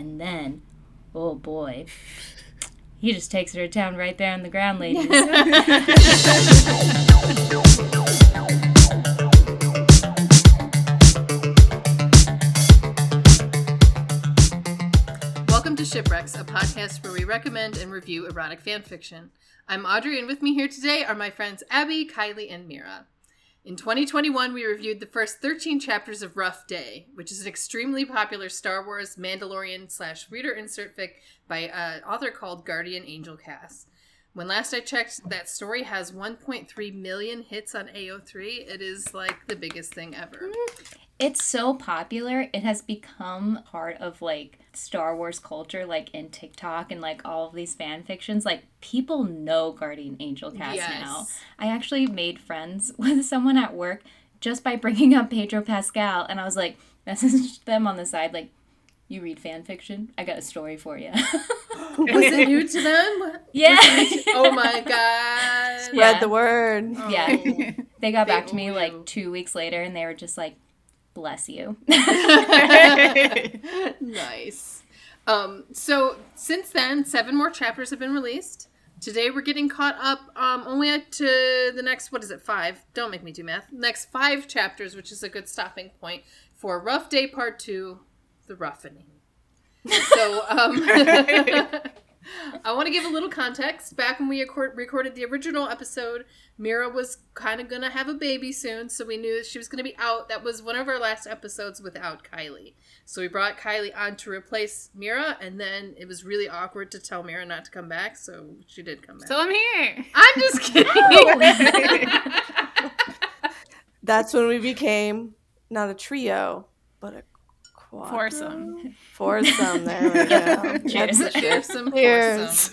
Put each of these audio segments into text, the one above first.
And then, oh boy, he just takes her to town right there on the ground, ladies. Welcome to Shipwrecks, a podcast where we recommend and review erotic fan fiction. I'm Audrey, and with me here today are my friends Abby, Kylie, and Mira. In 2021, we reviewed the first 13 chapters of Rough Day, which is an extremely popular Star Wars Mandalorian slash reader insert fic by an author called Guardian Angel Cass. When last I checked, that story has 1.3 million hits on AO3. It is like the biggest thing ever. Mm-hmm. It's so popular. It has become part of like Star Wars culture, like in TikTok and like all of these fan fictions. Like people know Guardian Angel Cass Yes. now. I actually made friends with someone at work just by bringing up Pedro Pascal, and I was like, messaged them on the side, like, "You read fan fiction? I got a story for you." Was it new to them? yeah. Oh my god. Yeah. Spread the word. Oh. Yeah. Oh. They got They back to me owe like two weeks later, and they were just like, "Bless you." nice. Um, so since then, seven more chapters have been released. Today we're getting caught up um, only up to the next what is it five? Don't make me do math. Next five chapters, which is a good stopping point for Rough Day Part Two, the roughening. So um, I want to give a little context. Back when we record- recorded the original episode, Mira was kind of going to have a baby soon, so we knew she was going to be out. That was one of our last episodes without Kylie. So we brought Kylie on to replace Mira, and then it was really awkward to tell Mira not to come back, so she did come back. So I'm here. I'm just kidding. That's when we became not a trio, but a quad. Foursome. Foursome. There we go. Cheers. That's the There's some Cheers. Yes.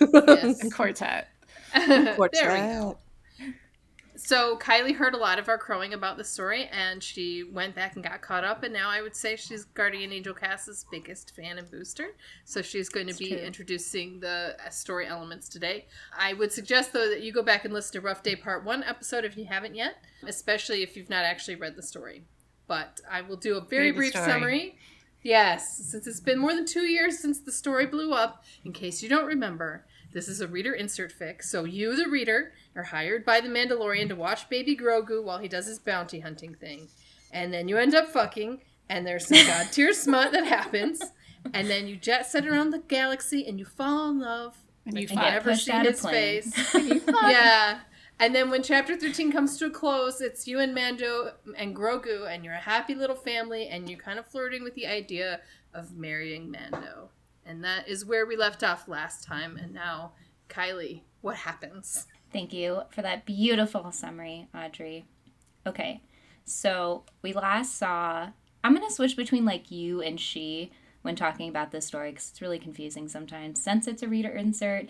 And quartet. there we quartet. go. So Kylie heard a lot of our crowing about the story, and she went back and got caught up. And now I would say she's Guardian Angel Cass's biggest fan and booster. So she's going to be true. introducing the uh, story elements today. I would suggest though that you go back and listen to Rough Day Part One episode if you haven't yet, especially if you've not actually read the story. But I will do a very Read brief story. summary. Yes, since it's been more than two years since the story blew up, in case you don't remember, this is a reader insert fic. So you, the reader, are hired by the Mandalorian to watch baby Grogu while he does his bounty hunting thing. And then you end up fucking, and there's some god tier smut that happens. And then you jet set around the galaxy and you fall in love. And you If And you get ever pushed see out his planes. face. yeah. And then when chapter 13 comes to a close, it's you and Mando and Grogu, and you're a happy little family, and you're kind of flirting with the idea of marrying Mando. And that is where we left off last time. And now, Kylie, what happens? Thank you for that beautiful summary, Audrey. Okay, so we last saw. I'm going to switch between like you and she when talking about this story because it's really confusing sometimes since it's a reader insert.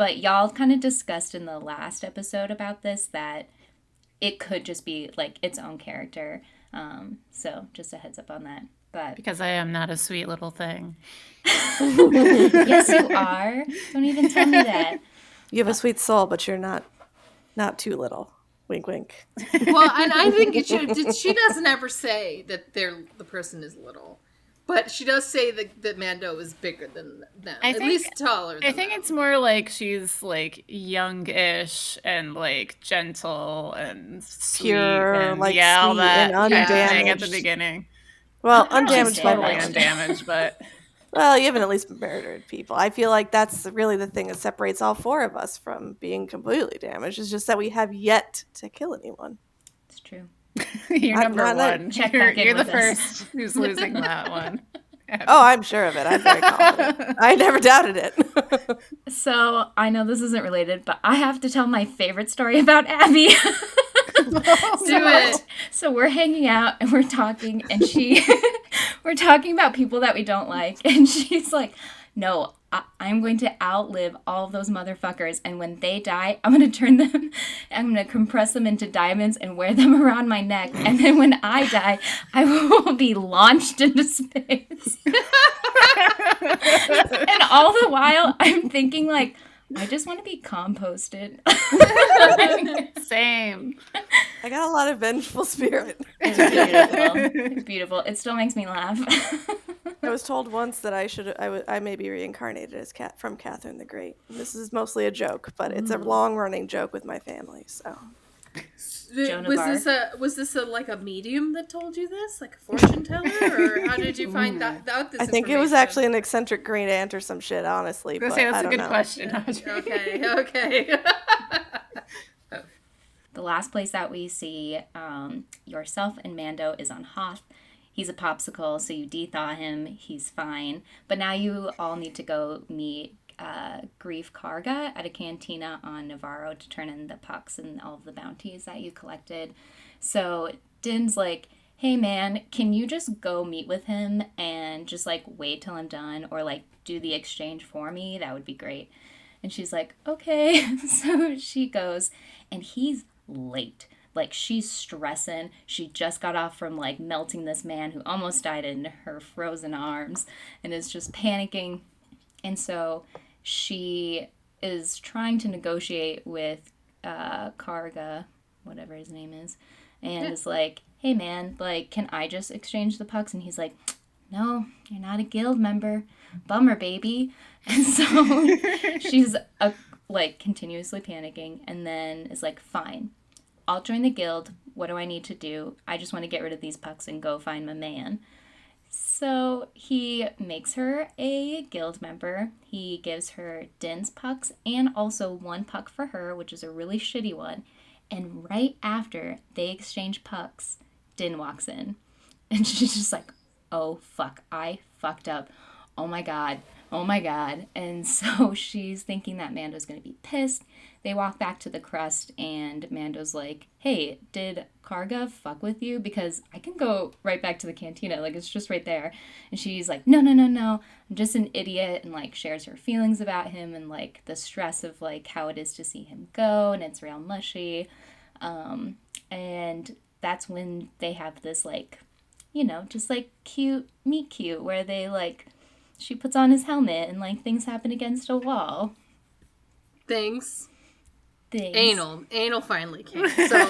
But y'all kind of discussed in the last episode about this that it could just be like its own character. Um, so just a heads up on that. But Because I am not a sweet little thing. yes, you are. Don't even tell me that. You have a sweet soul, but you're not not too little. Wink, wink. Well, and I think it should, she doesn't ever say that they're, the person is little. But she does say that, that Mando is bigger than them. I at think- least taller than I think them. it's more like she's like youngish and like gentle and sweet Pure, and like, yeah, all that and yeah, thing at the beginning. Well, I don't undamaged by Totally undamaged, but Well, you haven't at least murdered people. I feel like that's really the thing that separates all four of us from being completely damaged. Is just that we have yet to kill anyone. It's true. you're number not a- one. Check you're in you're the with us. first who's losing that one. Oh, I'm sure of it. I'm very confident. I never doubted it. So I know this isn't related, but I have to tell my favorite story about Abby. Do it. so we're hanging out and we're talking, and she, we're talking about people that we don't like, and she's like, "No, I, I'm going to outlive all of those motherfuckers, and when they die, I'm gonna turn them, I'm gonna compress them into diamonds and wear them around my neck, and then when I die, I will be launched into space." and all the while, I'm thinking like. I just want to be composted. Same. I got a lot of vengeful spirit. It's beautiful. It's beautiful. It still makes me laugh. I was told once that I should I would I may be reincarnated as cat from Catherine the Great. This is mostly a joke, but it's a mm. long running joke with my family. So Joan was this a was this a like a medium that told you this, like a fortune teller, or how did you find that out? This I think it was actually an eccentric Green aunt or some shit. Honestly, I but say, that's a don't good know. question. Okay. Okay. The last place that we see um, yourself and Mando is on Hoth. He's a popsicle, so you de-thaw him. He's fine. But now you all need to go meet uh, Greef Karga at a cantina on Nevarro to turn in the pucks and all of the bounties that you collected. So Din's like, hey man, can you just go meet with him and just like wait till I'm done or like do the exchange for me? That would be great. And she's like, okay. so she goes, and he's late. Like she's stressing. She just got off from like melting this man who almost died in her frozen arms and is just panicking. And so she is trying to negotiate with uh, Karga, whatever his name is, and is like, hey man, like, can I just exchange the pucks? And he's like, no, you're not a guild member. Bummer, baby. And so she's uh, like continuously panicking and then is like, fine, I'll join the guild. What do I need to do? I just want to get rid of these pucks and go find my man. So he makes her a guild member. He gives her Din's pucks and also one puck for her, which is a really shitty one. And right after they exchange pucks, Din walks in. And she's just like, oh fuck, I fucked up. Oh my god, oh my god. And so she's thinking that Mando's gonna be pissed. They walk back to the Crest, and Mando's like, hey, did Karga fuck with you? Because I can go right back to the cantina. Like, it's just right there. And she's like, no, no, no, no. I'm just an idiot. And, like, shares her feelings about him and, like, the stress of, like, how it is to see him go. And it's real mushy. Um, and that's when they have this, like, you know, just like cute meet cute where they like she puts on his helmet and like things happen against a wall. Things. Things. Anal. Anal finally came. So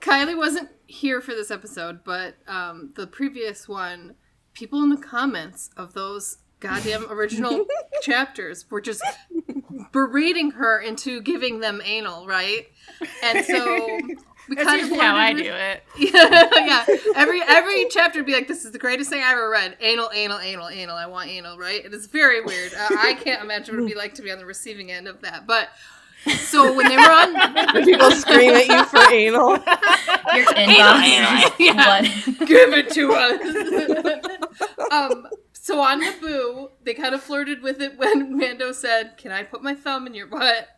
Kylie wasn't here for this episode, but um, the previous one, people in the comments of those goddamn original chapters were just berating her into giving them anal, right? And so we That's kind of how I do it. Yeah, yeah. Every every chapter would be like, "This is the greatest thing I ever read." Anal, anal, anal, anal. I want anal, right? It is very weird. Uh, I can't imagine what it'd be like to be on the receiving end of that. But so when they were on, When people scream at you for anal. Your inbox. anal, is yeah. flooded. give it to us. um, so on Naboo, they kind of flirted with it when Mando said, "Can I put my thumb in your butt?"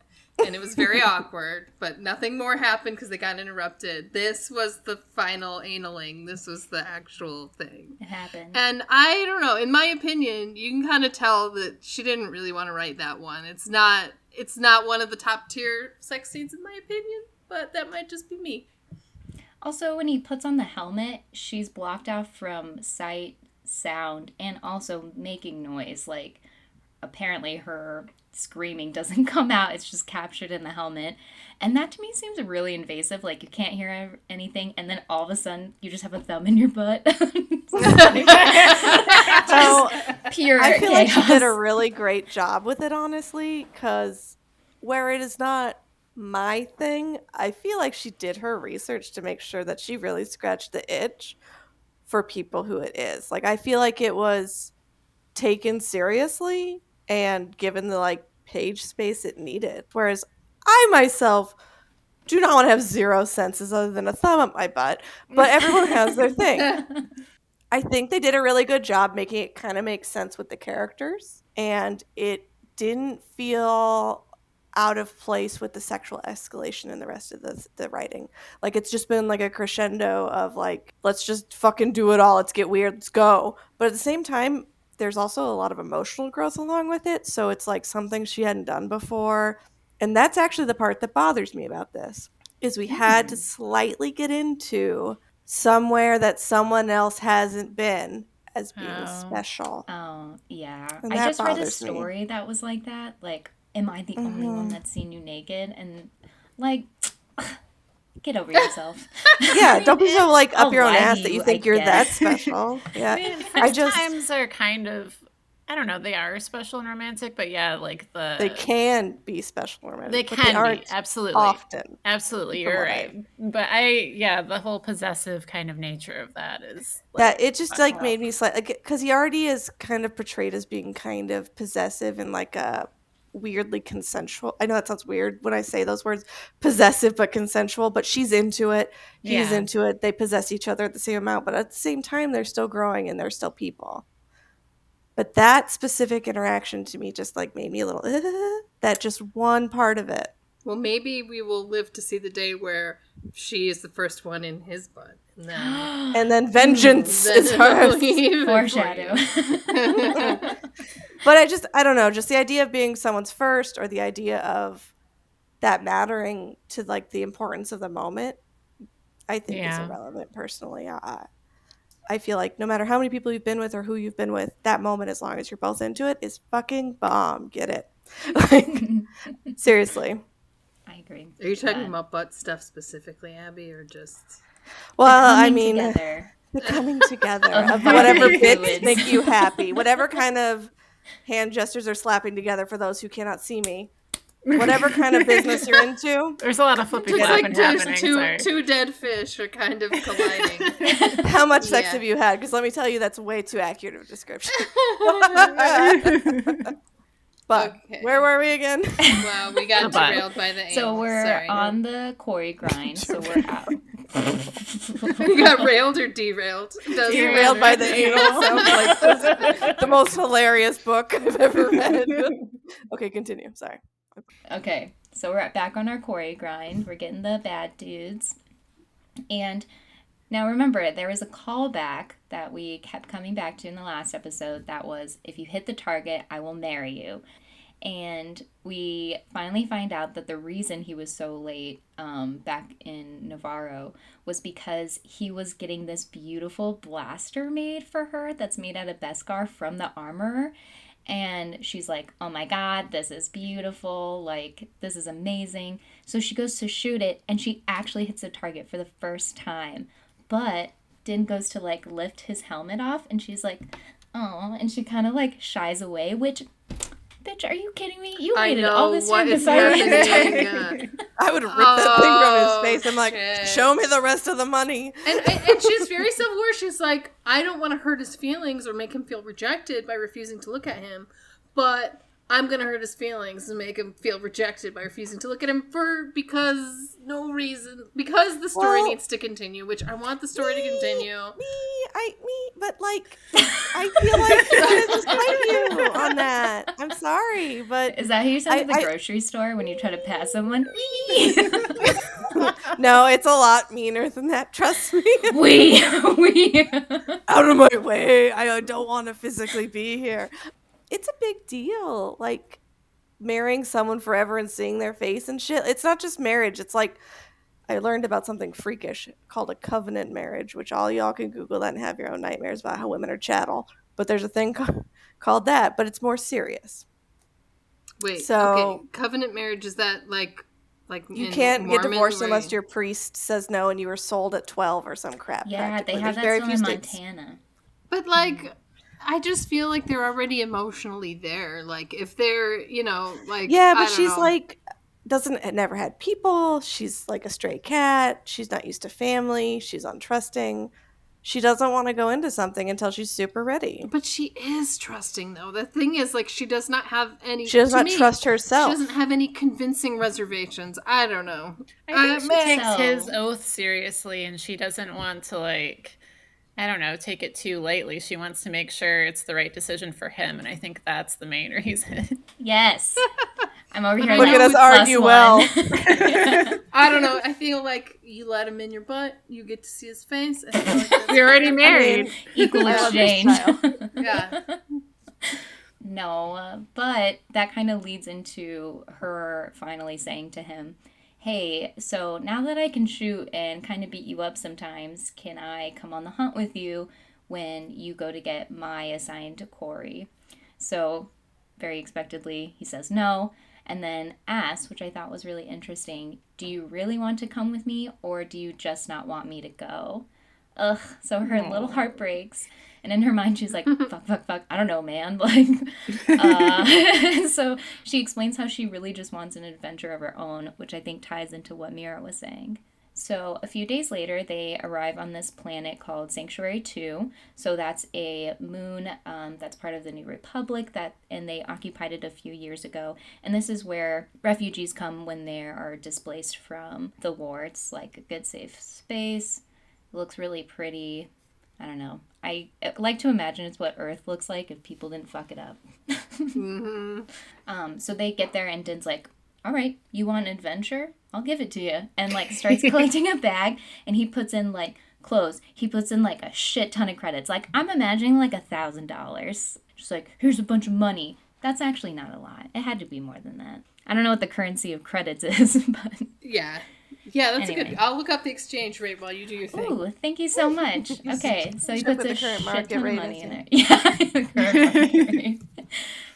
And it was very awkward, but nothing more happened because they got interrupted. This was the final analing. This was the actual thing. It happened. And I don't know. In my opinion, you can kind of tell that she didn't really want to write that one. It's not. It's not one of the top tier sex scenes in my opinion. But that might just be me. Also, when he puts on the helmet, she's blocked out from sight, sound, and also making noise. Like, apparently, her screaming doesn't come out, it's just captured in the helmet. And that to me seems really invasive. Like, you can't hear anything, and then all of a sudden, you just have a thumb in your butt. So Pure I feel like she did a really great job with it, honestly, because where it is not my thing, I feel like she did her research to make sure that she really scratched the itch for people who it is. Like, I feel like it was taken seriously and given the like page space it needed. Whereas I myself do not want to have zero senses other than a thumb up my butt, but everyone has their thing. I think they did a really good job making it kind of make sense with the characters, and it didn't feel out of place with the sexual escalation in the rest of the, the writing. Like it's just been like a crescendo of like, let's just fucking do it all. Let's get weird. Let's go. But at the same time, there's also a lot of emotional growth along with it. So it's like something she hadn't done before. And that's actually the part that bothers me about this is we had to mm. slightly get into somewhere that someone else hasn't been as being Oh. special. Oh, yeah. And I just read a bothers me. story that was like that. Like, am I the only one Mhm. that's seen you naked? And, like, Get over yourself. Yeah, don't be so like up I'll your own ass to that you you, think I you're that special. Yeah. I mean, I just- times are kind of, I don't know, they are special and romantic, but yeah, like the They can be special romantic. they can be absolutely, often. absolutely. You're right, but I yeah, the whole possessive kind of nature of that is that it just like made me slightly like because he already is kind of portrayed as being kind of possessive and like a weirdly consensual. I know that sounds weird when I say those words, possessive but consensual. But she's into it. He's Yeah. into it. They possess each other at the same amount, but at the same time, they're still growing and they're still people. But that specific interaction to me just like made me a little that just one part of it. Well, maybe we will live to see the day where she is the first one in his butt. And then, And then vengeance then is hers. even Foreshadow. But I just, I don't know, just the idea of being someone's first or the idea of that mattering to like the importance of the moment, I think is irrelevant personally. I, I feel like no matter how many people you've been with or who you've been with, that moment, as long as you're both into it, is fucking bomb. Get it? Like, seriously. I agree. Are you talking Yeah. about butt stuff specifically, Abby, or just? Well, I mean, together. the coming together Of of whatever bits make you happy, whatever kind of hand gestures are slapping together for those who cannot see me, whatever kind of business you're into. There's a lot of flipping It's flopping like there's happening. two two dead fish are kind of colliding. How much sex Yeah. have you had? Because let me tell you, that's way too accurate of a description. but Okay. where were we again? wow, we got Bye-bye. derailed by the So we're Sorry. on the quarry grind. so we're out. we got railed or derailed. Doesn't Derailed by the matter. anal sounds like the, the most hilarious book I've ever read. okay, continue. Sorry. Okay, so we're back on our quarry grind. We're getting the bad dudes. And now remember, there was a callback that we kept coming back to in the last episode that was if you hit the target, I will marry you. And we finally find out that the reason he was so late um, back in Nevarro was because he was getting this beautiful blaster made for her that's made out of Beskar from the armorer and she's like, "Oh my god, this is beautiful. Like this is amazing." So she goes to shoot it and she actually hits the target for the first time. But Din goes to like lift his helmet off and she's like, "Oh," and she kind of like shies away, which Bitch, are you kidding me? You I waited all this what time is beside me. Yeah. I would oh, rip that thing Oh, from his face. I'm like, shit. show me the rest of the money. And, and, and she's very self-aware. She's like, I don't want to hurt his feelings or make him feel rejected by refusing to look at him, but I'm gonna hurt his feelings and make him feel rejected by refusing to look at him for because no reason because the story Well- needs to continue, which I want the story to continue. Me, I, me, but like, I feel like I just fight you on that. I'm sorry, but Is that how you sound I- at the I- grocery store when you try to pass someone? no, it's a lot meaner than that. Trust me. we, we. Out of my way. I uh, don't want to physically be here. It's a big deal. Like marrying someone forever and seeing their face and shit. It's not just marriage. It's like I learned about something freakish called a covenant marriage, which all y'all can Google that and have your own nightmares about how women are chattel. But there's a thing ca- called that, but it's more serious. Wait, So- okay, covenant marriage is that like like You can't get divorced where unless your priest says no and you were sold at 12 or some crap. yeah, they have There's that very few in states. Montana. But hmm. like, I just feel like they're already emotionally there. Like if they're, you know, like Yeah, I but don't she's know. like doesn't never had people. She's like a stray cat. She's not used to family. She's untrusting. She doesn't want to go into something until she's super ready. But she is trusting though. The thing is, like, she does not have any. She does not me, trust herself. She doesn't have any convincing reservations. I don't know. I think Uh, she man. takes So- his oath seriously, and she doesn't want to like, I don't know, take it too lightly. She wants to make sure it's the right decision for him, and I think that's the main reason. Yes. I'm over here. Look at like, us plus argue well. I don't know. I feel like you let him in your butt, you get to see his face. I feel like that's- We're already married. Equal I love your exchange. yeah. No, uh, but that kind of leads into her finally saying to him, Hey, so now that I can shoot and kind of beat you up sometimes, can I come on the hunt with you when you go to get my assigned quarry? So, very expectedly, he says no. and then asks, which I thought was really interesting, Do you really want to come with me or do you just not want me to go? Ugh. So her little heart breaks. And in her mind, she's like, fuck, fuck, fuck. I don't know, man. Like, uh, so she explains how she really just wants an adventure of her own, which I think ties into what Mira was saying. So a few days later, they arrive on this planet called Sanctuary Two. So that's a moon um, that's part of the New Republic that, and they occupied it a few years ago. And this is where refugees come when they are displaced from the war. It's like a good safe space. It looks really pretty. I don't know. I like to imagine it's what Earth looks like if people didn't fuck it up. Mm-hmm. Um, so they get there and Din's like, all right, you want an adventure? I'll give it to you. And like starts collecting a bag and he puts in like clothes. He puts in like a shit ton of credits. Like I'm imagining like a thousand dollars. Just like, here's a bunch of money. That's actually not a lot. It had to be more than that. I don't know what the currency of credits is, but Yeah. Yeah, that's a Anyway. good. I'll look up the exchange rate while you do your thing. Ooh, thank you so much. Okay, so he Check puts a current shit market ton of rate money in there. yeah. Yeah, current market.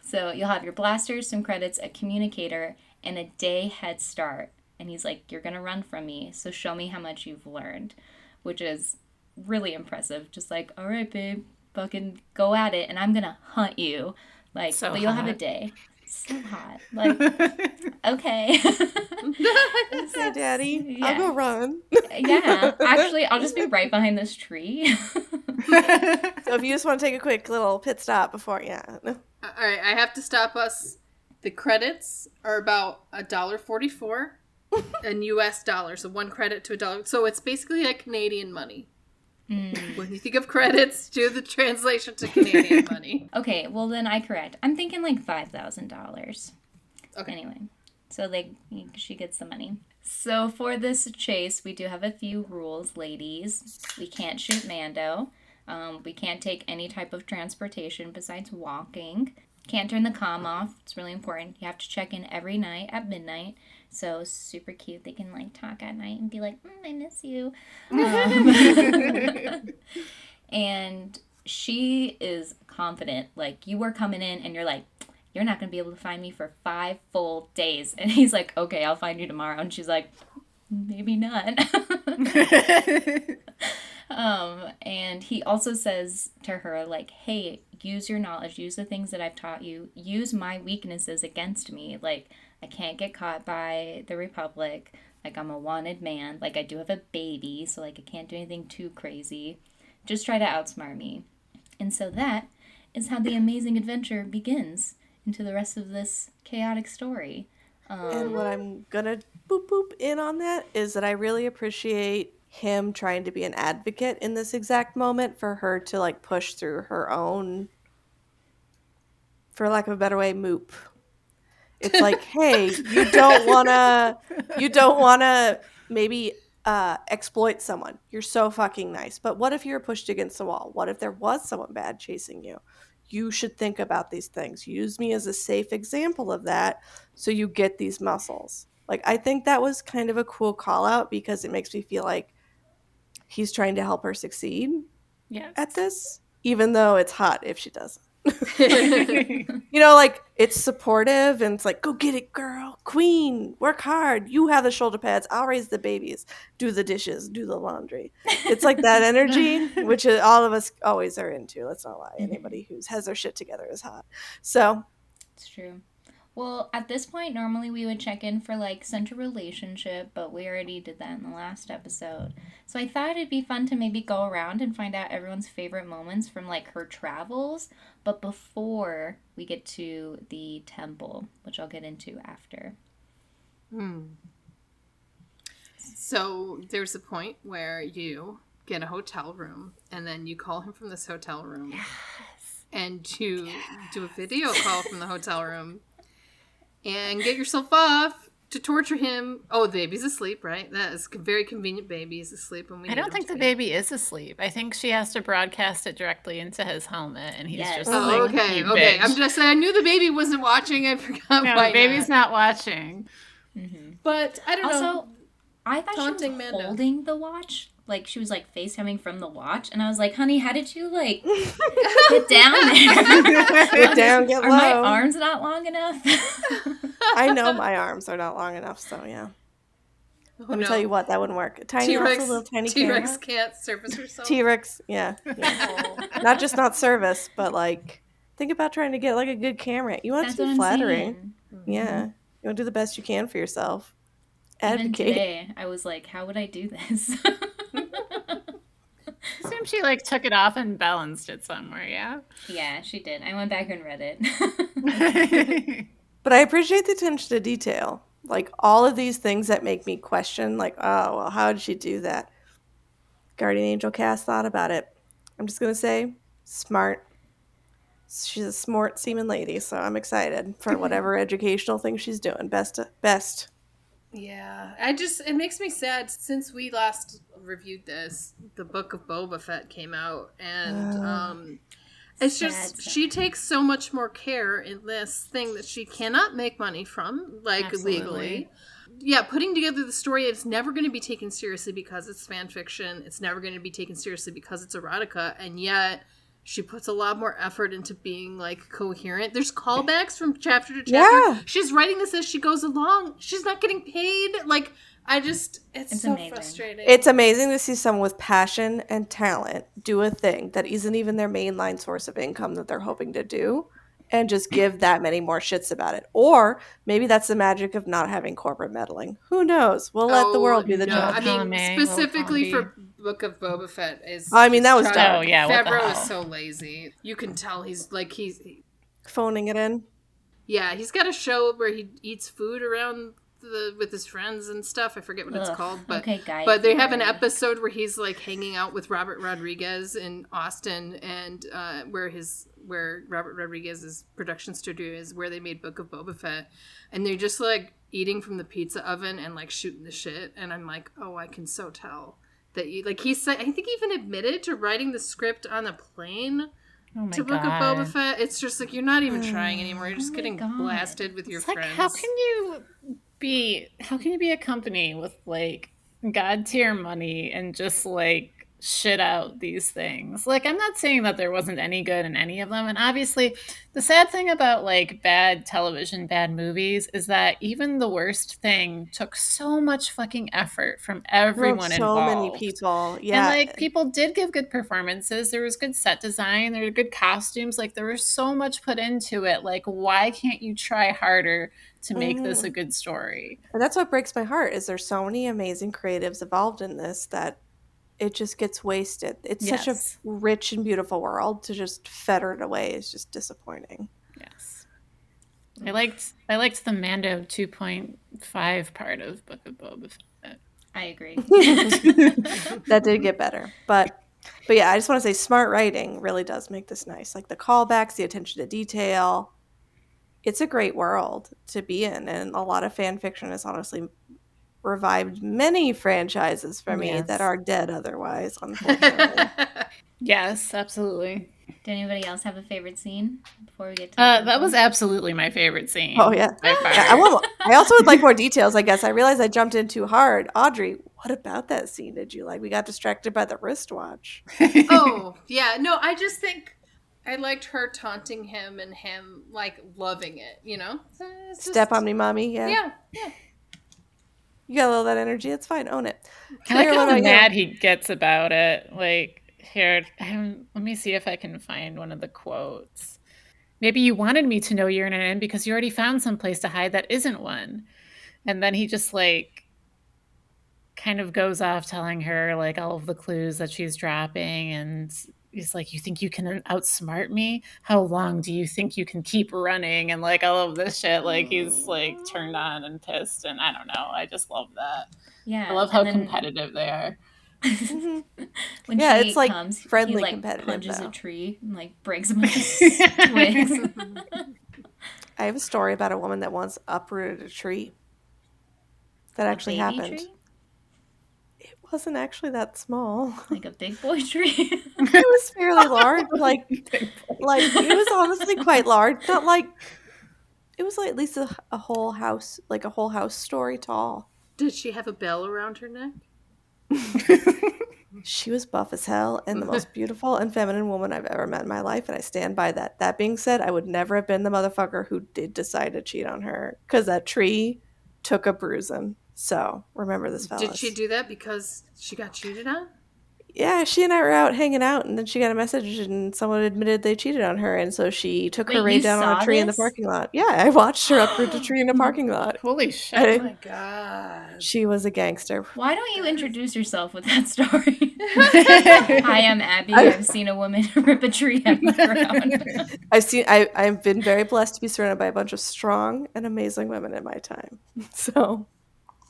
So you'll have your blasters, some credits, a communicator, and a day head start. And he's like, "You're gonna run from me, so show me how much you've learned," which is really impressive. Just like, "All right, babe, fucking go at it, and I'm gonna hunt you." Like, So but you'll have a day. So hot. Like, okay. Hey, Daddy, Yeah. I'll go run. yeah. Actually, I'll just be right behind this tree. So if you just want to take a quick little pit stop before, yeah. All right, I have to stop us. The credits are about a dollar forty-four in U.S. dollars, so one credit to a dollar. So it's basically like Canadian money. Mm. When you think of credits, do the translation to Canadian money. Okay, well then I correct. I'm thinking like five thousand dollars. Okay. Anyway, so they she gets the money. So for this chase, we do have a few rules, ladies. We can't shoot Mando. Um, we can't take any type of transportation besides walking. Can't turn the comm off. It's really important. You have to check in every night at midnight. So super cute. They can like talk at night and be like, mm, "I miss you." Um, and she is confident. Like you were coming in and you're like, you're not gonna be able to find me for five full days. And he's like, okay, I'll find you tomorrow. And she's like, maybe not. um, and he also says to her, like, hey, use your knowledge, use the things that I've taught you, use my weaknesses against me. Like, I can't get caught by the Republic. Like, I'm a wanted man. Like, I do have a baby, so, like, I can't do anything too crazy. Just try to outsmart me. And so that is how the amazing adventure begins into the rest of this chaotic story. And what um, I'm gonna boop boop in on that is that I really appreciate him trying to be an advocate in this exact moment for her to like push through her own, for lack of a better way, moop. It's like, hey, you don't wanna, you don't wanna maybe uh, exploit someone. You're so fucking nice, but what if you're pushed against the wall? What if there was someone bad chasing you? You should think about these things. Use me as a safe example of that so you get these muscles. Like I think that was kind of a cool call out because it makes me feel like he's trying to help her succeed yes. at this, even though it's hot if she doesn't. You know, like it's supportive and it's like, go get it, girl, queen, work hard. You have the shoulder pads. I'll raise the babies, do the dishes, do the laundry. It's like that energy, which uh, all of us always are into. Let's not lie. Mm-hmm. Anybody who has their shit together is hot. So It's true. Well, at this point, normally we would check in for like center relationship, but we already did that in the last episode. So I thought it'd be fun to maybe go around and find out everyone's favorite moments from like her travels, but before we get to the temple, which I'll get into after. Hmm. So there's a point where you get a hotel room, and then you call him from this hotel room, and you do a video call from the hotel room, and get yourself off to torture him. Oh, the baby's asleep, right? That is very convenient. Baby is asleep, and we. I don't think the be. baby is asleep. I think she has to broadcast it directly into his helmet, and he's Yes. just Oh, like, okay, "You okay. bitch." I'm just saying. I knew the baby wasn't watching. I forgot no, why the baby's not. not watching. Mm-hmm. But I don't know. Also, I thought she Taunting was Mando. holding the watch. Like she was like FaceTiming from the watch, and I was like, "Honey, how did you like get down there? Get down, get Are my arms not long enough?" I know my arms are not long enough, so yeah. Oh, Let me no. tell you what, that wouldn't work. A Tiny T-Rex, also little tiny T-Rex camera. can't surface herself. T Rex, yeah. yeah. not just not service, but like think about trying to get like a good camera. You want it to be I'm flattering. Yeah. You want to do the best you can for yourself. Even Advocate. today, I was like, "How would I do this?" assume she like took it off and balanced it somewhere, yeah. yeah, she did. I went back and read it. But I appreciate the attention to detail. Like all of these things that make me question, like, oh, well, how did she do that? Guardian Angel Cass thought about it. I'm just gonna say, smart. She's a smart seeming lady, so I'm excited for whatever educational thing she's doing. Best, best. Yeah, I just it makes me sad since we last reviewed this. The book of Boba Fett came out, and Oh. um, it's Sad, just sad. she takes so much more care in this thing that she cannot make money from, like Absolutely. legally. Yeah, putting together the story, it's never going to be taken seriously because it's fan fiction. It's never going to be taken seriously because it's erotica, and yet she puts a lot more effort into being like coherent. There's callbacks from chapter to chapter. Yeah. She's writing this as she goes along. She's not getting paid. Like I just, it's, It's so amazing. frustrating. It's amazing to see someone with passion and talent do a thing that isn't even their mainline source of income that they're hoping to do and just give that many more shits about it. Or maybe that's the magic of not having corporate meddling. Who knows? We'll let the Oh, world be the no. judge. I mean, Column A, little specifically for Book of Boba Fett is. I mean, that was just dumb. Oh, yeah, what the Favreau is so lazy. You can tell he's like he's Phoning it in. yeah he's got a show where he eats food around the with his friends and stuff. I forget what it's called, but okay, guys. But they have an episode where he's like hanging out with Robert Rodriguez in Austin, and uh, where his where Robert Rodriguez's production studio is, where they made Book of Boba Fett, and they're just like eating from the pizza oven and like shooting the shit, and I'm like, oh, I can so tell that you like he said. I think he even admitted to writing the script on a plane Oh my to Book god. of Boba Fett. It's just like you're not even oh trying anymore. You're just Oh getting God. blasted with your It's like friends. how can you be how can you be a company with like god tier money and just like shit out these things like i'm not saying that there wasn't any good in any of them and obviously the sad thing about like bad television bad movies is that even the worst thing took so much fucking effort from everyone so involved So many people. Yeah. and like uh, people did give good performances. There was good set design, there were good costumes. Like there was so much put into it. Like why can't you try harder to make this a mm. good story? And that's what breaks my heart is there's so many amazing creatives involved in this that it just gets wasted. It's such a rich and beautiful world to just fetter it away is just disappointing. Yes. I liked I liked the Mando 2.5 part of Book of Boba Fett. I agree. that did get better. But but yeah, I just want to say smart writing really does make this nice. Like the callbacks, the attention to detail. It's a great world to be in and a lot of fan fiction is honestly revived many franchises for me Yes. that are dead otherwise, unfortunately. Yes, absolutely. Did anybody else have a favorite scene before we get to? Uh, the that was absolutely my favorite scene. oh yeah. Yeah, I, will, I also would like more details, I guess. I realized I jumped in too hard. Audrey, what about that scene did you like? We got distracted by the wristwatch. oh yeah no i just think i liked her taunting him and him like loving it you know So just- Step on me, mommy. Yeah. yeah yeah You got a little of that energy. It's fine. Own it. I like how what about you? mad he gets about it. Like here, um, let me see if I can find one of the quotes. Maybe you wanted me to know you're in an inn because you already found some place to hide that isn't one. And then he just like kind of goes off telling her like all of the clues that she's dropping and he's like you think you can outsmart me how long do you think you can keep running and like all of this shit like he's like turned on and pissed and i don't know i just love that yeah. i love how then competitive they are Mhm. when Yeah, she it's, like, comes, friendly he like competitive, punches though. a tree and like breaks a bunch twigs. I have a story about a woman that once uprooted a tree. That A actually baby happened. tree? It wasn't actually that small. like a big boy tree. it was fairly large. Like, like it was honestly quite large. Not like it was like at least a, a whole house, like a whole house story tall. did she have a bell around her neck she was buff as hell and the most beautiful and feminine woman I've ever met in my life, and I stand by that. That being said, I would never have been the motherfucker who did decide to cheat on her because that tree took a bruising. So remember this, fellas. Did she do that because she got cheated on? yeah, she and I were out hanging out, and then she got a message, and someone admitted they cheated on her, and so she took her Wait, you right down on a tree in the parking lot. Yeah, I watched her uproot a tree in the parking lot. Holy shit. I- Oh my god. She was a gangster. Why don't you introduce yourself with that story? I'm Abby. I've seen a woman rip a tree out of the ground. I've seen. I I've been very blessed to be surrounded by a bunch of strong and amazing women in my time. So,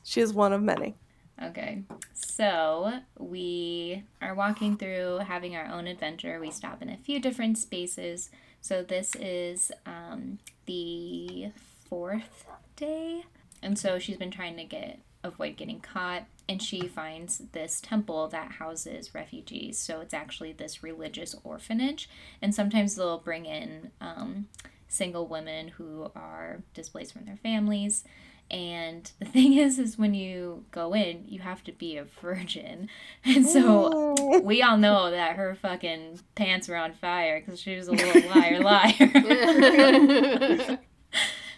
she is one of many. Okay, so we are walking through having our own adventure. We stop in a few different spaces. So this is um, the fourth day, and so she's been trying to get avoid getting caught, and she finds this temple that houses refugees. So it's actually this religious orphanage, and sometimes they'll bring in um, single women who are displaced from their families. And the thing is, is when you go in, you have to be a virgin. And so we all know that her fucking pants were on fire because she was a little liar, liar.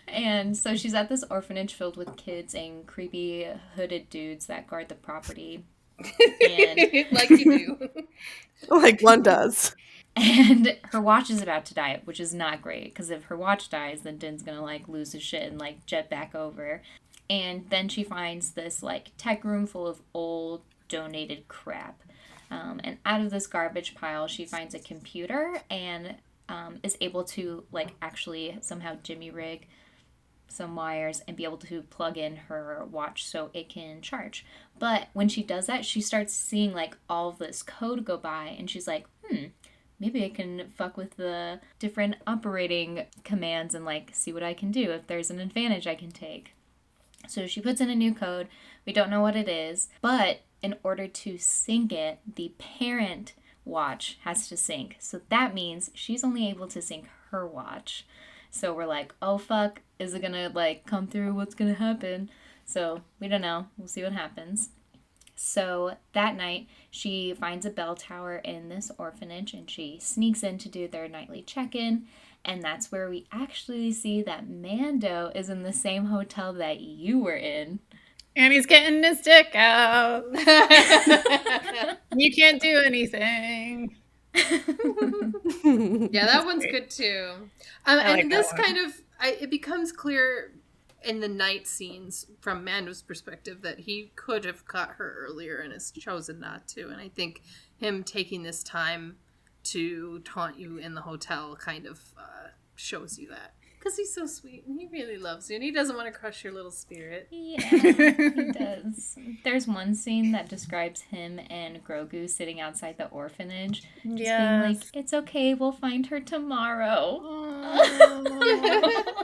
and so she's at this orphanage filled with kids and creepy hooded dudes that guard the property. And like you do. like one does. And her watch is about to die, which is not great because if her watch dies, then Din's gonna like lose his shit and like jet back over. And then she finds this like tech room full of old donated crap. Um, and out of this garbage pile, she finds a computer and um, is able to like actually somehow jimmy rig some wires and be able to plug in her watch so it can charge. But when she does that, she starts seeing like all this code go by and she's like, hmm, maybe I can fuck with the different operating commands and like see what I can do if there's an advantage I can take. So she puts in a new code. We don't know what it is, but in order to sync it, the parent watch has to sync. So that means she's only able to sync her watch. So we're like, oh fuck, is it gonna like come through? What's gonna happen? So we don't know. We'll see what happens. So that night, she finds a bell tower in this orphanage and she sneaks in to do their nightly check in. And that's where we actually see that Mando is in the same hotel that you were in. And he's getting his dick out. You can't do anything. Yeah, that one's good too. Um, I like and this one. kind of, I, it becomes clear in the night scenes from Mando's perspective that he could have caught her earlier and has chosen not to. And I think him taking this time to taunt you in the hotel kind of uh, shows you that. Because he's so sweet and he really loves you and he doesn't want to crush your little spirit. Yeah, he does. There's one scene that describes him and Grogu sitting outside the orphanage, just being like, "It's okay, we'll find her tomorrow."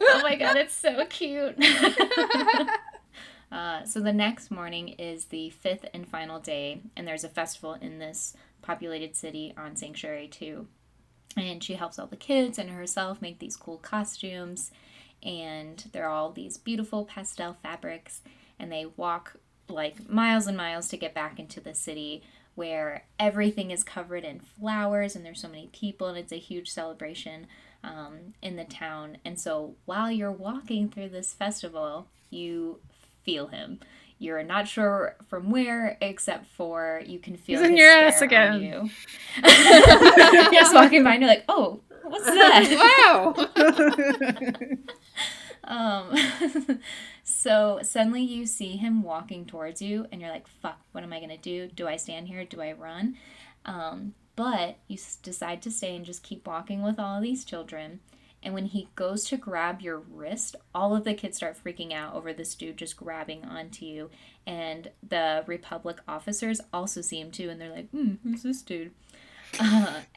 Oh my god, it's so cute. uh, so the next morning is the fifth and final day, and there's a festival in this populated city on Sanctuary 2. And she helps all the kids and herself make these cool costumes, and they're all these beautiful pastel fabrics, and they walk like miles and miles to get back into the city where everything is covered in flowers and there's so many people and it's a huge celebration um, in the town. And so while you're walking through this festival, you feel him. You're not sure from where, except for you can feel He's in your ass again. you. you're just walking by and you're like, oh, what's that? wow! Um, so suddenly you see him walking towards you, and you're like, fuck, what am I gonna do? Do I stand here? Do I run? Um, but you decide to stay and just keep walking with all these children. And when he goes to grab your wrist, all of the kids start freaking out over this dude just grabbing onto you. And the Republic officers also see him too, and they're like, hmm, who's this dude? Uh,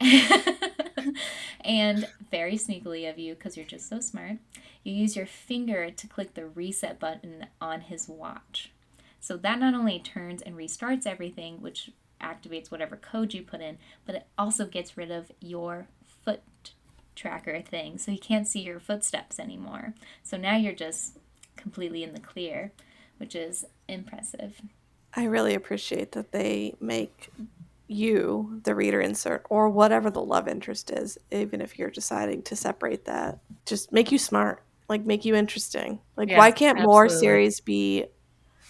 and very sneakily of you, because you're just so smart, you use your finger to click the reset button on his watch. So that not only turns and restarts everything, which activates whatever code you put in, but it also gets rid of your foot tracker thing. So you can't see your footsteps anymore. So now you're just completely in the clear, which is impressive. I really appreciate that they make you, the reader insert, or whatever the love interest is, even if you're deciding to separate that, just make you smart, like make you interesting. Like, Yeah, why can't more series be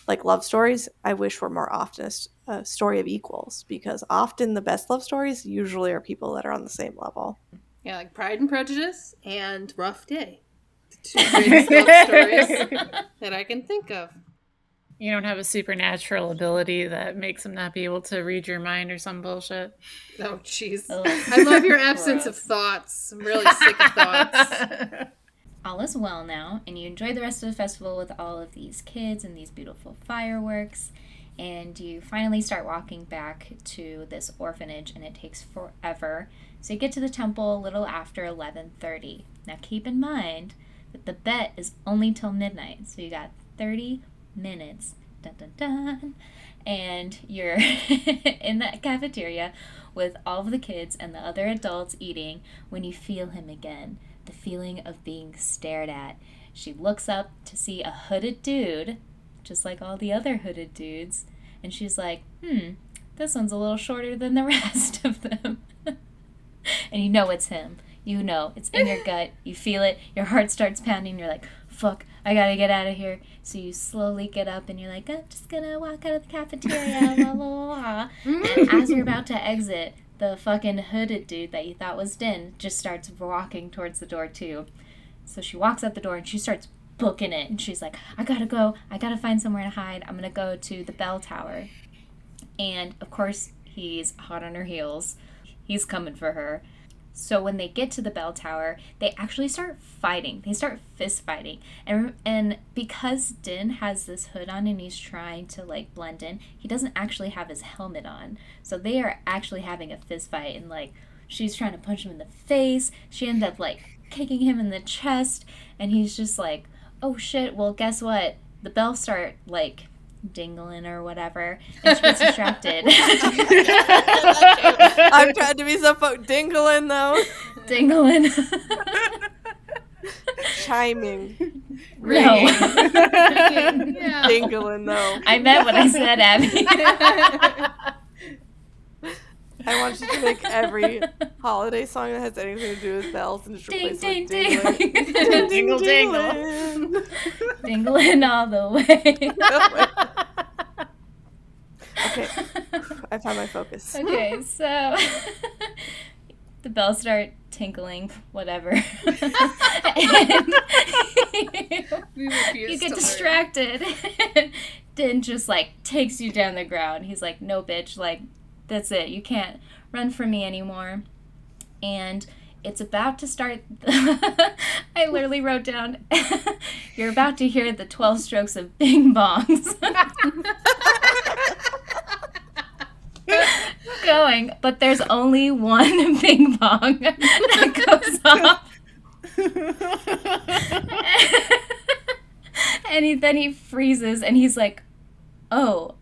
like love stories? I wish were more often a s- a story of equals because often the best love stories usually are people that are on the same level. Yeah, like Pride and Prejudice and Rough Day. The two greatest love stories that I can think of. You don't have a supernatural ability that makes him not be able to read your mind or some bullshit. Oh, jeez. Ugh. I love your absence of thoughts. I'm really sick of thoughts. all is well now, and you enjoy the rest of the festival with all of these kids and these beautiful fireworks. And you finally start walking back to this orphanage, and it takes forever. So you get to the temple a little after 11:30. Now keep in mind that the bet is only till midnight, so you got 30 minutes. Dun dun dun. And you're in that cafeteria with all of the kids and the other adults eating when you feel him again the feeling of being stared at. She looks up to see a hooded dude, just like all the other hooded dudes, and she's like, hmm, this one's a little shorter than the rest of them. and you know it's him. You know, it's in your gut. You feel it. Your heart starts pounding. You're like, fuck, I gotta get out of here. So you slowly get up and you're like, I'm just gonna walk out of the cafeteria, la la la. And as you're about to exit, the fucking hooded dude that you thought was Din just starts walking towards the door too. So she walks out the door and she starts booking it. And she's like, I gotta go. I gotta find somewhere to hide. I'm gonna go to the bell tower. And of course, he's hot on her heels. He's coming for her. So when they get to the bell tower, they actually start fighting. They start fist fighting. And and because Din has this hood on and he's trying to like blend in, he doesn't actually have his helmet on. So they are actually having a fist fight and like she's trying to punch him in the face. She ends up like kicking him in the chest and he's just like, "Oh shit, well guess what? The bells start like dingling or whatever." And she gets distracted. I'm trying to be so fo- dingling though, dingling. chiming, no. yeah. dingling though. I meant what I said, Abby. I want you to make every holiday song that has anything to do with bells and just ding, replace ding, it with ding. dingling. Dingle, dingle. Dingling. Dingling all the way. okay, I found my focus. okay, so the bells start tinkling, whatever. and We refuse you get to distracted. Din just like takes you down the ground. He's like, no, bitch, like, that's it. You can't run from me anymore. And it's about to start. I literally wrote down, you're about to hear the 12 strokes of bing bongs. Going, but there's only one bing bong that goes off. and he, then he freezes and he's like, oh,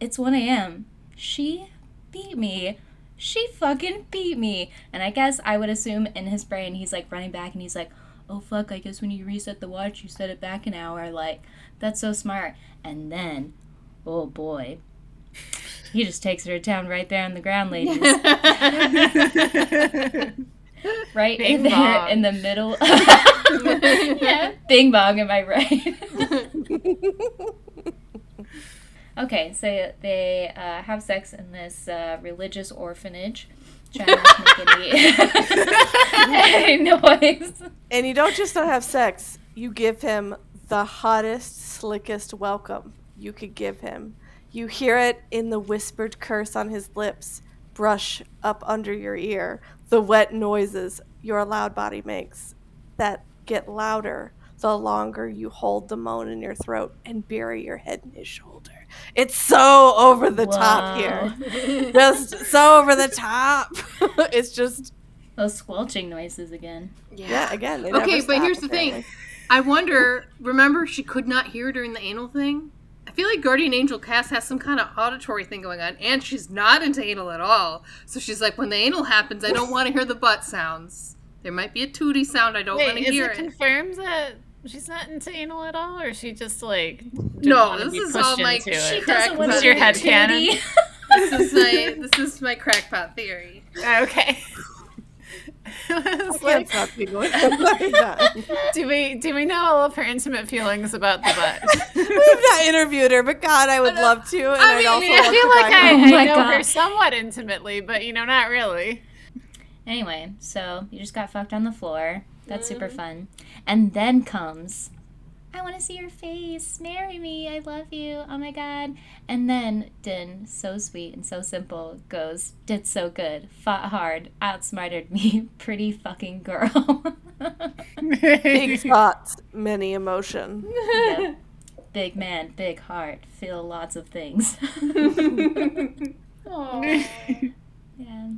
it's 1 a.m. She beat me. She fucking beat me. And I guess I would assume in his brain, he's like running back and he's like, oh fuck, I guess when you reset the watch, you set it back an hour. Like, that's so smart. And then, oh boy, he just takes her to town right there on the ground, ladies. right Bing there bong. in the middle. yeah, bing bong, am I right? Okay, so they uh, have sex in this uh, religious orphanage. Trying not to make any, any noise. And you don't just not have sex, you give him the hottest, slickest welcome you could give him. You hear it in the whispered curse on his lips, brush up under your ear, the wet noises your loud body makes that get louder the longer you hold the moan in your throat and bury your head in his shoulder. It's so over the top here. Just so over the top. it's just Those squelching noises again. yeah, again. they Okay, never but here's the thing. I wonder, remember she could not hear during the anal thing? I feel like Guardian Angel Cass has some kind of auditory thing going on, and she's not into anal at all. So she's like, when the anal happens, I don't want to hear the butt sounds. There might be a tootie sound, I don't want Wait, to hear it it. confirmed that she's not into anal at all, or is she just like No, this is all my she it. does- Crack want This to is your head candy. this is my this is my crackpot theory. Okay. It's I like, can't stop giggling. I'm do we do we know all of her intimate feelings about the butt? We've not interviewed her, but God, I would love to. And I I mean, would also I love feel to like I, Oh I my know her somewhat intimately, but you know, not really. Anyway, so you just got fucked on the floor. That's super Mm-hmm. fun. And then comes, I want to see your face. Marry me. I love you. Oh my God. And then Din, so sweet and so simple, goes, did so good, fought hard, outsmarted me, pretty fucking girl. Big thoughts, many emotion. Yep. Big man, big heart, feel lots of things. Aww. yeah.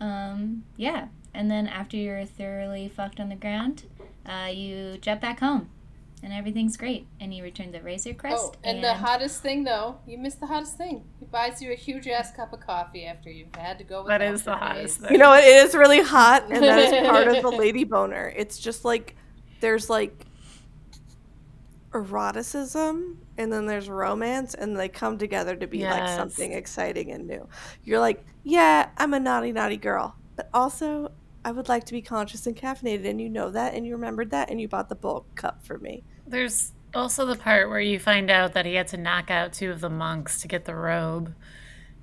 Um, yeah. And then after you're thoroughly fucked on the ground, uh, you jet back home. And everything's great. And you return the Razor Crest. Oh, and the hottest thing though, you missed the hottest thing. He buys you a huge ass cup of coffee after you've had to go with That him is for the hottest days. thing. You know, it is really hot, and that is part of the lady boner. It's just like there's like eroticism, and then there's romance, and they come together to be like something exciting and new. You're like, yeah, I'm a naughty, naughty girl, but also I would like to be conscious and caffeinated, and you know that, and you remembered that, and you bought the bulk cup for me. There's also the part where you find out that he had to knock out two of the monks to get the robe.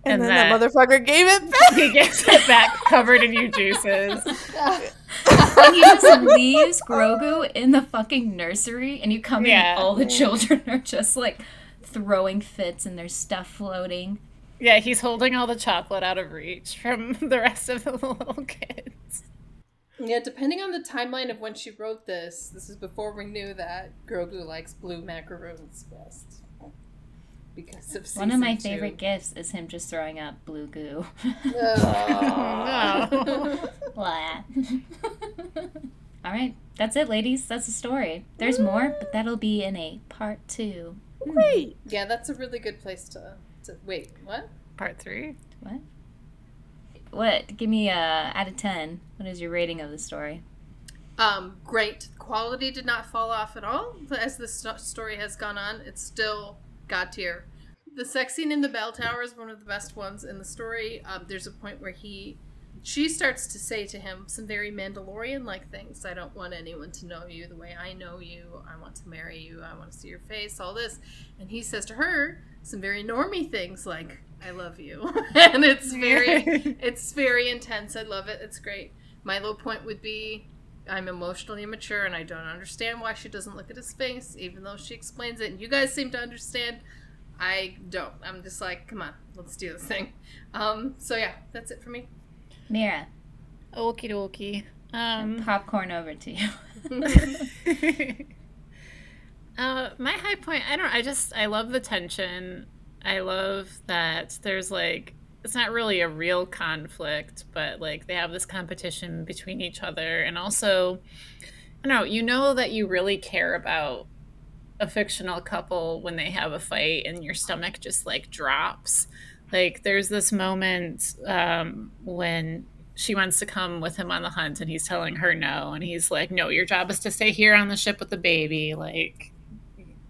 And, And then that, that- motherfucker gave it back. He gets it back covered in you juices. and he just leaves Grogu in the fucking nursery, and you come Yeah. in, all the children are just like throwing fits, and there's stuff floating. Yeah, he's holding all the chocolate out of reach from the rest of the little kids. Yeah, depending on the timeline of when she wrote this, this is before we knew that Grogu likes blue macaroons best. Because of One of my two. favorite gifts is him just throwing up blue goo. Oh. Blah. All right, that's it, ladies. That's the story. There's more, but that'll be in a part two. Great. yeah, that's a really good place to, to wait. What? Part three. What? What? Give me a out of ten. What is your rating of the story? Um, great. Quality did not fall off at all as the sto- story has gone on. It's still god tier. The sex scene in the bell tower is one of the best ones in the story. Um, there's a point where he, she starts to say to him some very Mandalorian-like things. I don't want anyone to know you the way I know you. I want to marry you. I want to see your face. All this, and he says to her some very normy things like "I love you," and it's very, it's very intense. I love it. It's great. My low point would be I'm emotionally immature and I don't understand why she doesn't look at his face, even though she explains it. And you guys seem to understand. I don't. I'm just like, come on, let's do this thing. Um, so yeah, that's it for me. Mira, Okie dokie. Um, popcorn over to you. uh, my high point, I don't I just I love the tension. I love that there's like it's not really a real conflict, but like they have this competition between each other. And also I don't know, you know that you really care about a fictional couple when they have a fight and your stomach just like drops. Like there's this moment um, when she wants to come with him on the hunt and he's telling her no. And he's like no your job is to stay here on the ship with the baby. Like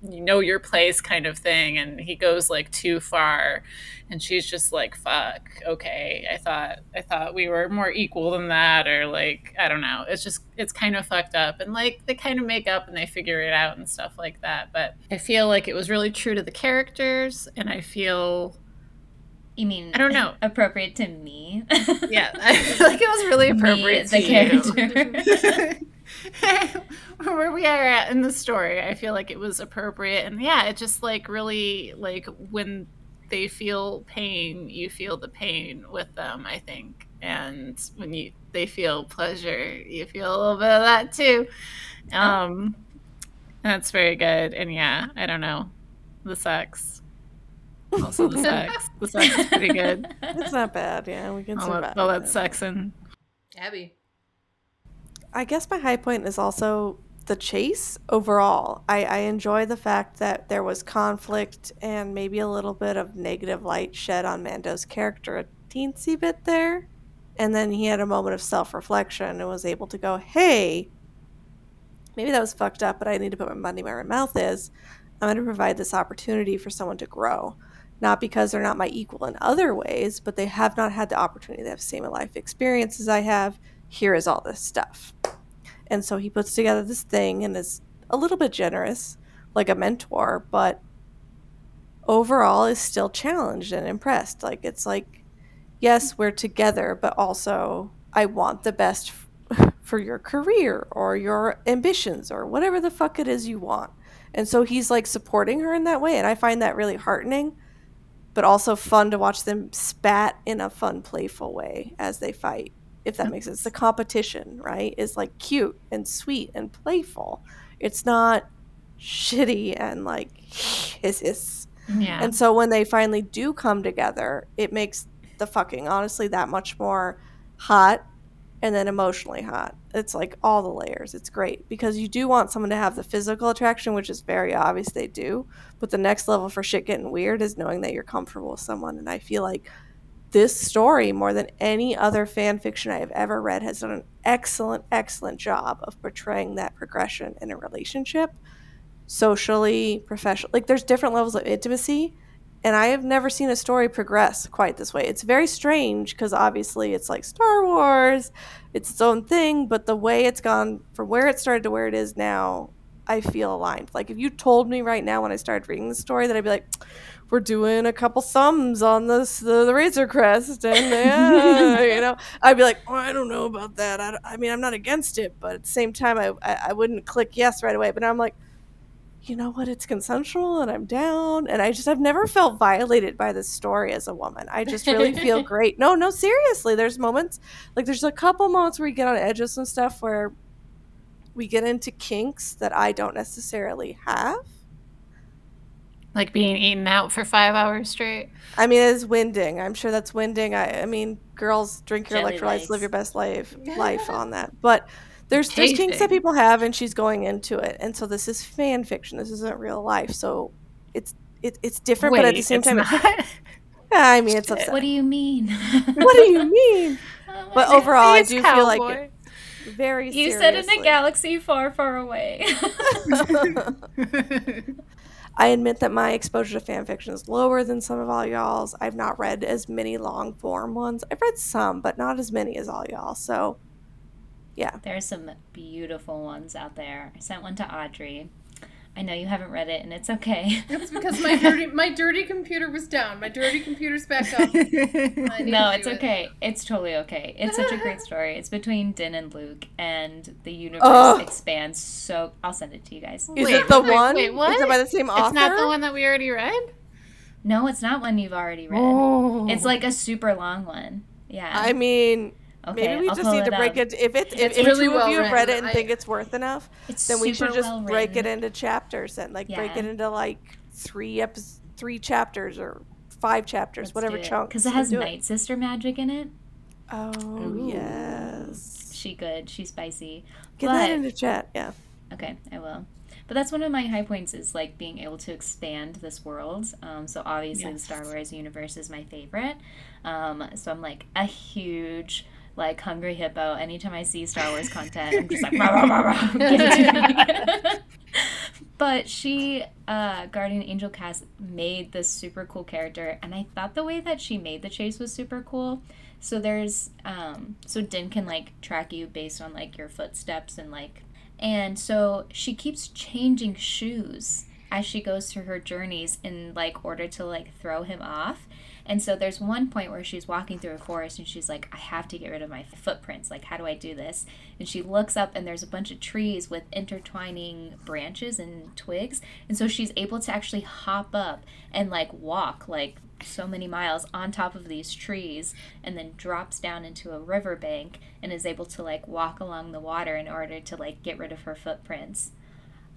you know your place kind of thing and he goes like too far and she's just like fuck okay i thought i thought we were more equal than that or like i don't know it's just it's kind of fucked up and like they kind of make up and they figure it out and stuff like that but i feel like it was really true to the characters and i feel You mean I don't know. appropriate to me? yeah i feel like it was really Me, appropriate the to you. character. where we are at in the story i feel like it was appropriate. And yeah it just like really like when they feel pain you feel the pain with them i think. And when you they feel pleasure you feel a little bit of that too. Um that's very good. And yeah i don't know. The sex. Also the sex. The sex is pretty good. It's not bad. Yeah, we can all survive. that, all that sex and Abby. I guess my high point is also the chase overall. I, I enjoy the fact that there was conflict and maybe a little bit of negative light shed on Mando's character a teensy bit there. And then he had a moment of self reflection and was able to go, hey, maybe that was fucked up, but I need to put my money where my mouth is. I'm going to provide this opportunity for someone to grow. Not because they're not my equal in other ways, but they have not had the opportunity. They have the same life experiences I have. Here is all this stuff. And so he puts together this thing and is a little bit generous, like a mentor, but overall is still challenged and impressed. Like it's like, yes, we're together, but also I want the best f- for your career or your ambitions or whatever the fuck it is you want. And so he's like supporting her in that way. And I find that really heartening, but also fun to watch them spat in a fun, playful way as they fight, if that makes sense. The competition, right, is like cute and sweet and playful. It's not shitty and like hiss hiss. Yeah. And so when they finally do come together, it makes the fucking honestly that much more hot and then emotionally hot. It's like all the layers. It's great because you do want someone to have the physical attraction, which is very obvious they do. But the next level for shit getting weird is knowing that you're comfortable with someone. And I feel like this story, more than any other fan fiction I have ever read, has done an excellent, excellent job of portraying that progression in a relationship socially, professionally. Like there's different levels of intimacy. And I have never seen a story progress quite this way. It's very strange because obviously it's like Star Wars, it's its own thing, but the way it's gone from where it started to where it is now, I feel aligned. Like if you told me right now when I started reading the story that I'd be like, we're doing a couple thumbs on this the, the Razor Crest, and yeah, you know, I'd be like, oh, I don't know about that. I, I mean, I'm not against it, but at the same time, I, I I wouldn't click yes right away. But I'm like you know what? It's consensual and i'm down. And i just i've never felt violated by this story as a woman. I just really feel great. No no seriously there's moments like there's a couple moments where we get on edge of some stuff where we get into kinks that i don't necessarily have like being eaten out for five hours straight. i mean it's winding i'm sure that's winding i, I mean girls drink your Jelly electrolytes legs. live your best life life on that but there's there's kinks that people have and she's going into it and so this is fan fiction this isn't real life so it's it, it's different but at the Wait, same it's time not? I mean, it's Shit. upsetting. What do you mean? What do you mean? Oh But overall, I Please, do feel like cowboy. it very. you said in a seriously. galaxy far, far away. I admit that my exposure to fan fiction is lower than some of all y'all's. I've not read as many long form ones. I've read some, but not as many as all y'all. So, yeah. There's some beautiful ones out there. I sent one to Audrey. I know you haven't read it, and it's okay. It's because my dirty my dirty computer was down. My dirty computer's back up. No, it's do it. okay. It's totally okay. It's such a great story. It's between Din and Luke, and the universe Ugh. expands so. I'll send it to you guys. Is Wait, it the wait, one? wait, what? Is it by the same author? It's not the one that we already read. No, it's not one you've already read. Oh. It's like a super long one. Yeah. I mean, okay, maybe we I'll just need to break up. it. If it's if, It's if really two well of you have read it and I- think it's worth enough, It's then we should just well break it into chapters and like break it into like three episodes, three chapters or five chapters, whatever chunks. Because it has Night Sister magic in it. Oh Ooh. yes. She good. She's spicy. Get but, that into chat. Yeah. Okay, I will. But that's one of my high points is like being able to expand this world. Um, so obviously the Star Wars universe is my favorite. Um, so I'm like a huge like hungry hippo. Anytime I see Star Wars content, I'm just like rah, rah, rah, give it to me. but she, uh, Guardian Angel Cass made this super cool character, and I thought the way that she made the chase was super cool. So there's um, so Din can like track you based on like your footsteps and like and so she keeps changing shoes as she goes through her journeys in like order to like throw him off. And so there's one point where she's walking through a forest and she's like, I have to get rid of my footprints. Like, how do I do this? And she looks up and there's a bunch of trees with intertwining branches and twigs. And so she's able to actually hop up and like walk like so many miles on top of these trees and then drops down into a riverbank and is able to like walk along the water in order to like get rid of her footprints.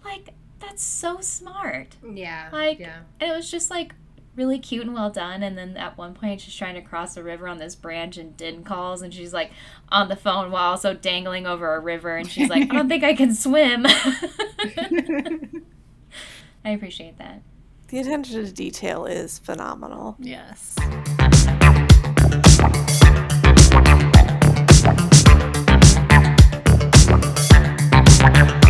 Like, that's so smart. Yeah. Like, yeah. And it was just like really cute and well done. And then at one point, she's trying to cross the river on this branch, and Din calls, and she's like on the phone while also dangling over a river. And she's like, I don't think I can swim. I appreciate that. The attention to detail is phenomenal. yes. Thank